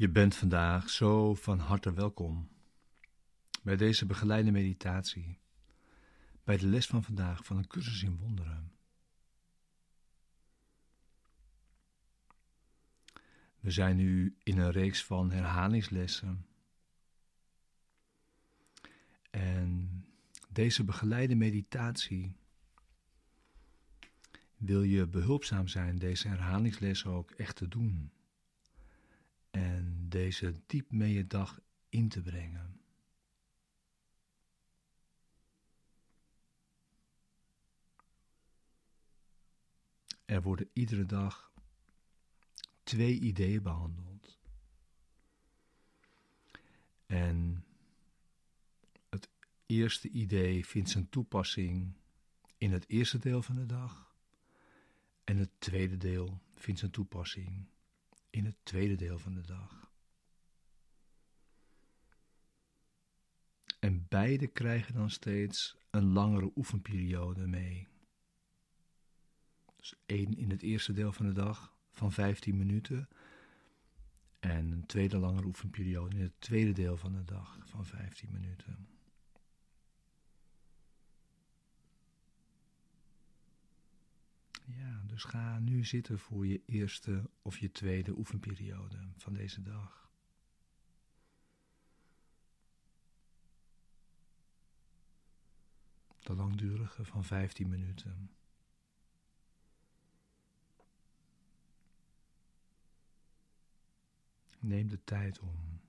Je bent vandaag zo van harte welkom bij deze begeleide meditatie, bij de les van vandaag van een cursus in wonderen. We zijn nu in een reeks van herhalingslessen. En deze begeleide meditatie wil je behulpzaam zijn deze herhalingslessen ook echt te doen en deze diep mee dag in te brengen. Er worden iedere dag twee ideeën behandeld. En het eerste idee vindt zijn toepassing in het eerste deel van de dag. En het tweede deel vindt zijn toepassing in het tweede deel van de dag. En beide krijgen dan steeds een langere oefenperiode mee. Dus één in het eerste deel van de dag van 15 minuten. En een tweede langere oefenperiode in het tweede deel van de dag van 15 minuten. Ja, dus ga nu zitten voor je eerste of je tweede oefenperiode van deze dag. De langdurige van 15 minuten. Neem de tijd om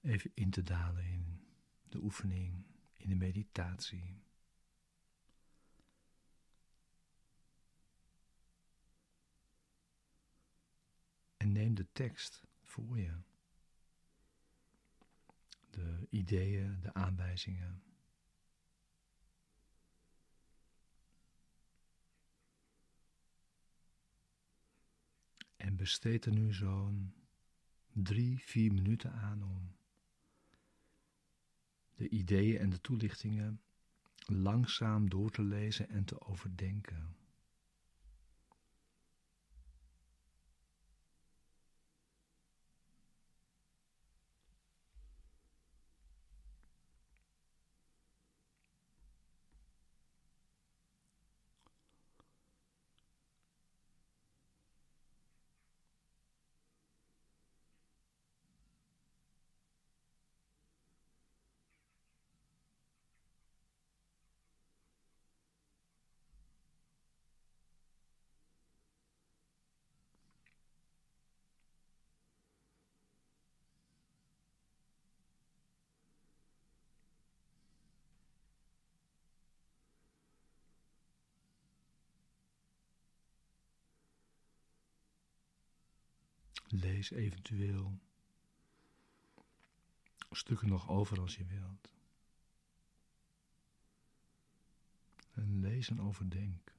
even in te dalen in de oefening, in de meditatie. De tekst voor je. De ideeën, de aanwijzingen. En besteed er nu zo'n drie, vier minuten aan om de ideeën en de toelichtingen langzaam door te lezen en te overdenken. Lees eventueel stukken nog over als je wilt. En lees en overdenk.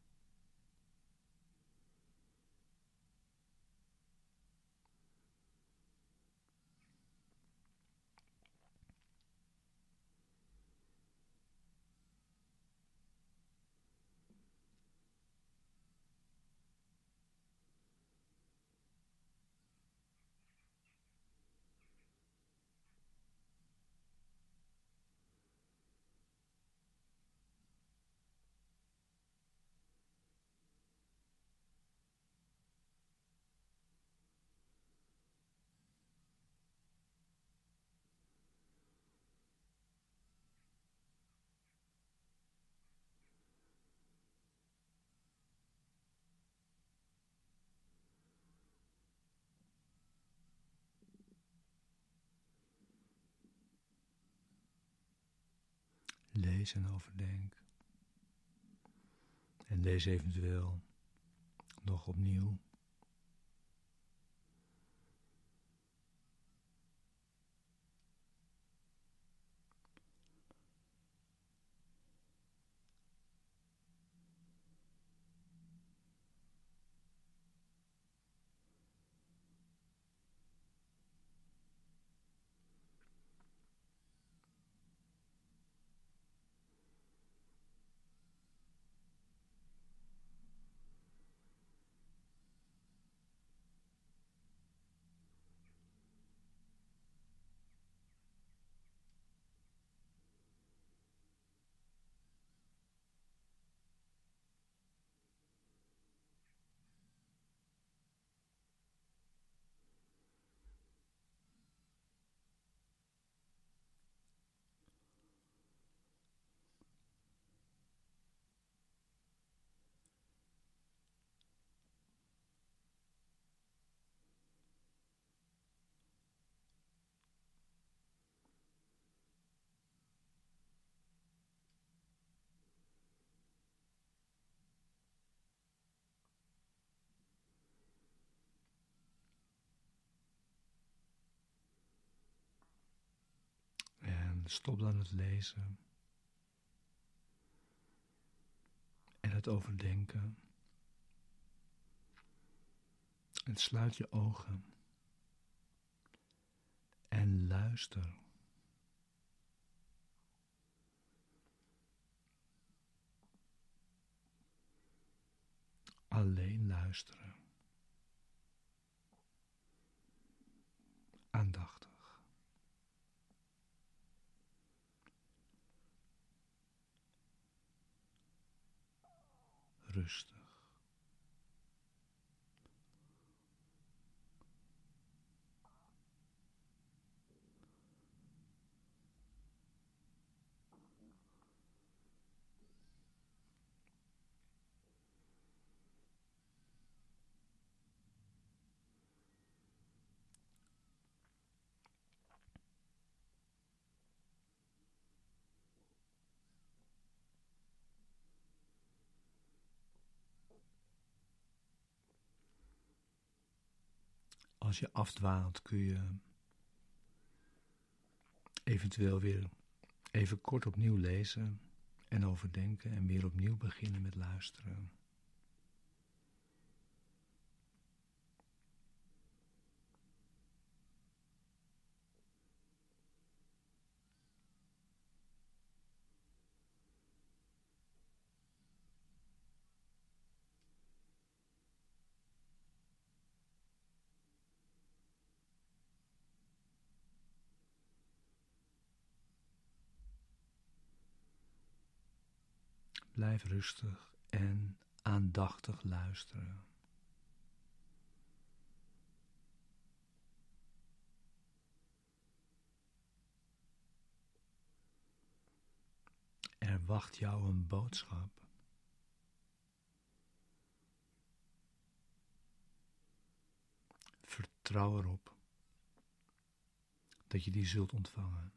Lees en overdenk. En lees eventueel nog opnieuw. Stop dan het lezen en het overdenken. En sluit je ogen en luister. Alleen luisteren. Aandachtig. Rustig. Als je afdwaalt kun je eventueel weer even kort opnieuw lezen en overdenken en weer opnieuw beginnen met luisteren. Blijf rustig en aandachtig luisteren. Er wacht jou een boodschap. Vertrouw erop dat je die zult ontvangen.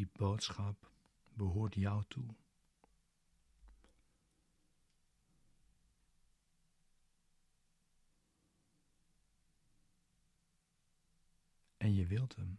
Die boodschap behoort jou toe. En je wilt hem.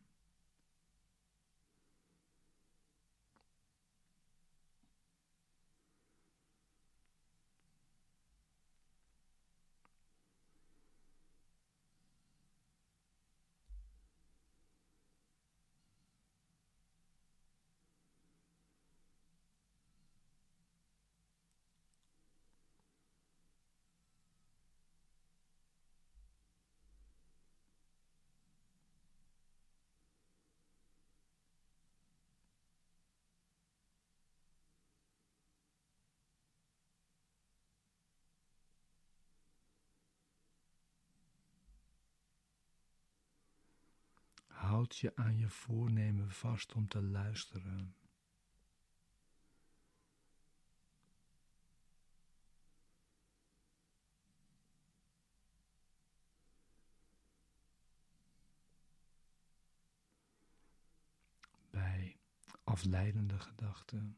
Houd je aan je voornemen vast om te luisteren. Bij afleidende gedachten,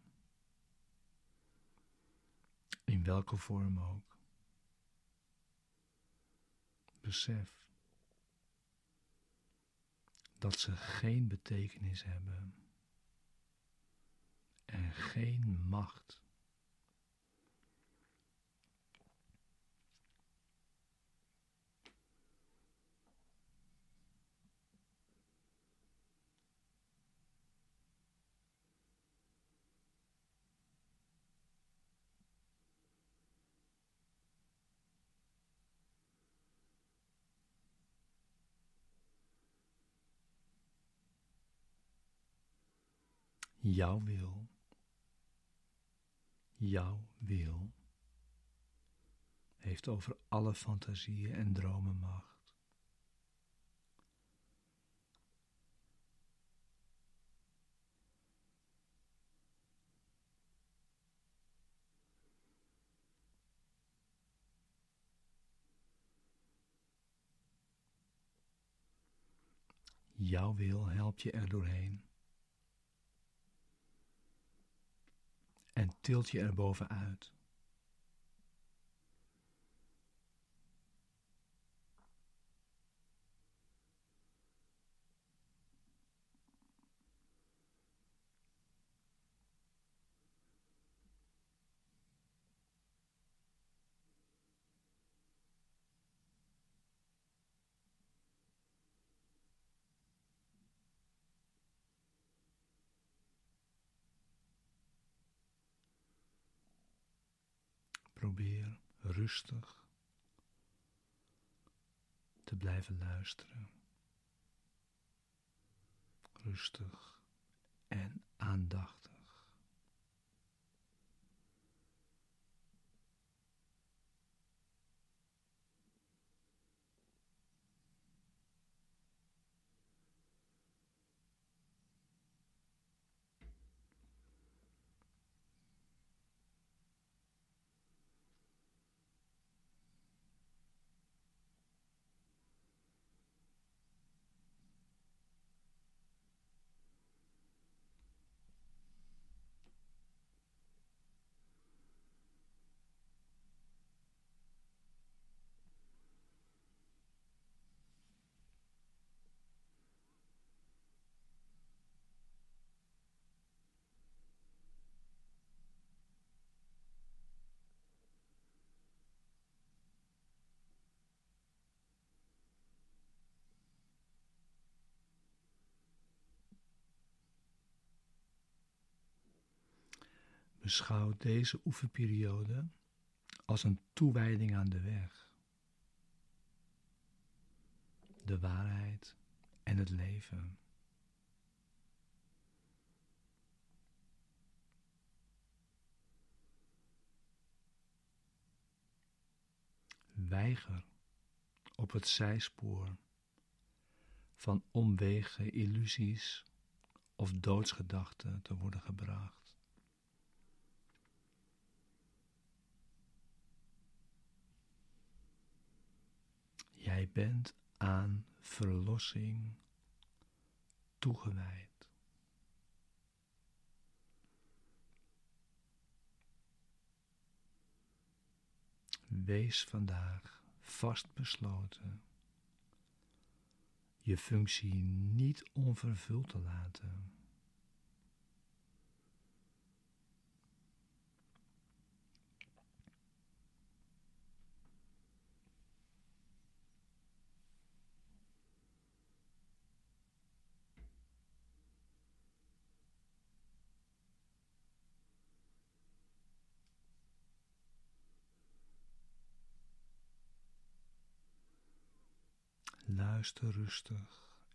in welke vorm ook. Besef dat ze geen betekenis hebben en geen macht. Jouw wil, jouw wil, heeft over alle fantasieën en dromen macht. Jouw wil helpt je er doorheen. En tilt je er bovenuit. Probeer rustig te blijven luisteren. Rustig en aandachtig. Beschouw deze oefenperiode als een toewijding aan de weg, de waarheid en het leven. Weiger op het zijspoor van omwegen illusies of doodsgedachten te worden gebracht. Jij bent aan verlossing toegewijd. Wees vandaag vastbesloten je functie niet onvervuld te laten. Luister rustig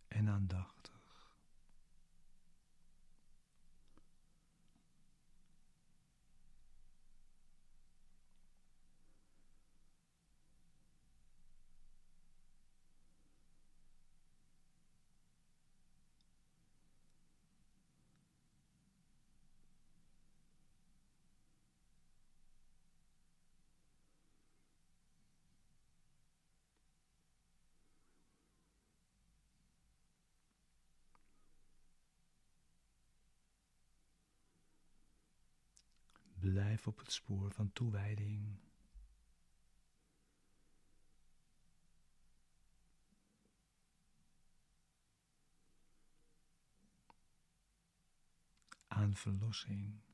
en aandachtig. Blijf op het spoor van toewijding. Aan verlossing.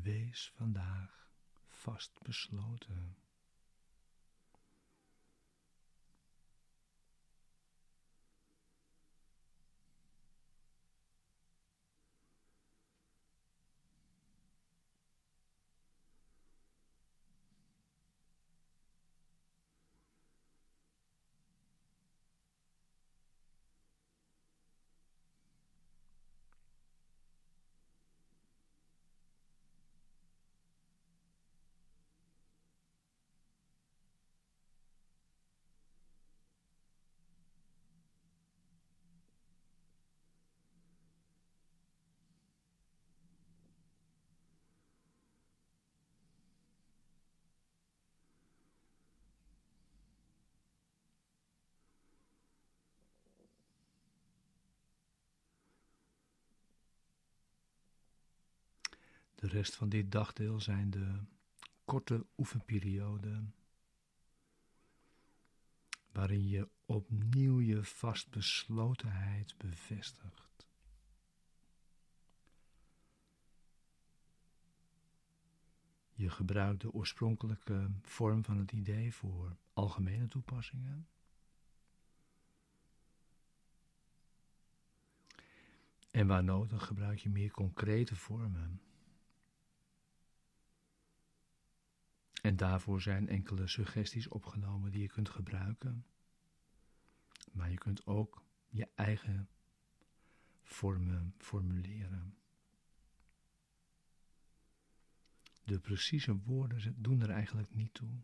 Wees vandaag vastbesloten. De rest van dit dagdeel zijn de korte oefenperioden waarin je opnieuw je vastbeslotenheid bevestigt. Je gebruikt de oorspronkelijke vorm van het idee voor algemene toepassingen. En waar nodig gebruik je meer concrete vormen. En daarvoor zijn enkele suggesties opgenomen die je kunt gebruiken. Maar je kunt ook je eigen vormen formuleren. De precieze woorden doen er eigenlijk niet toe.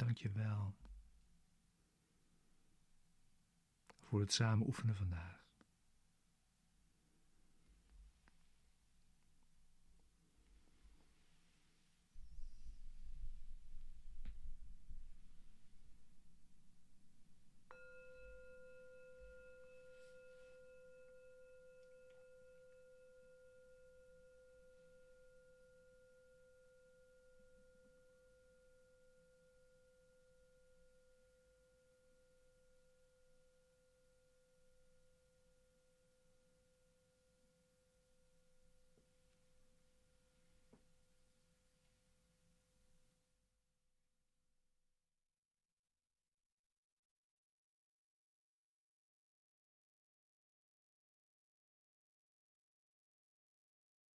Dank je wel voor het samen oefenen vandaag.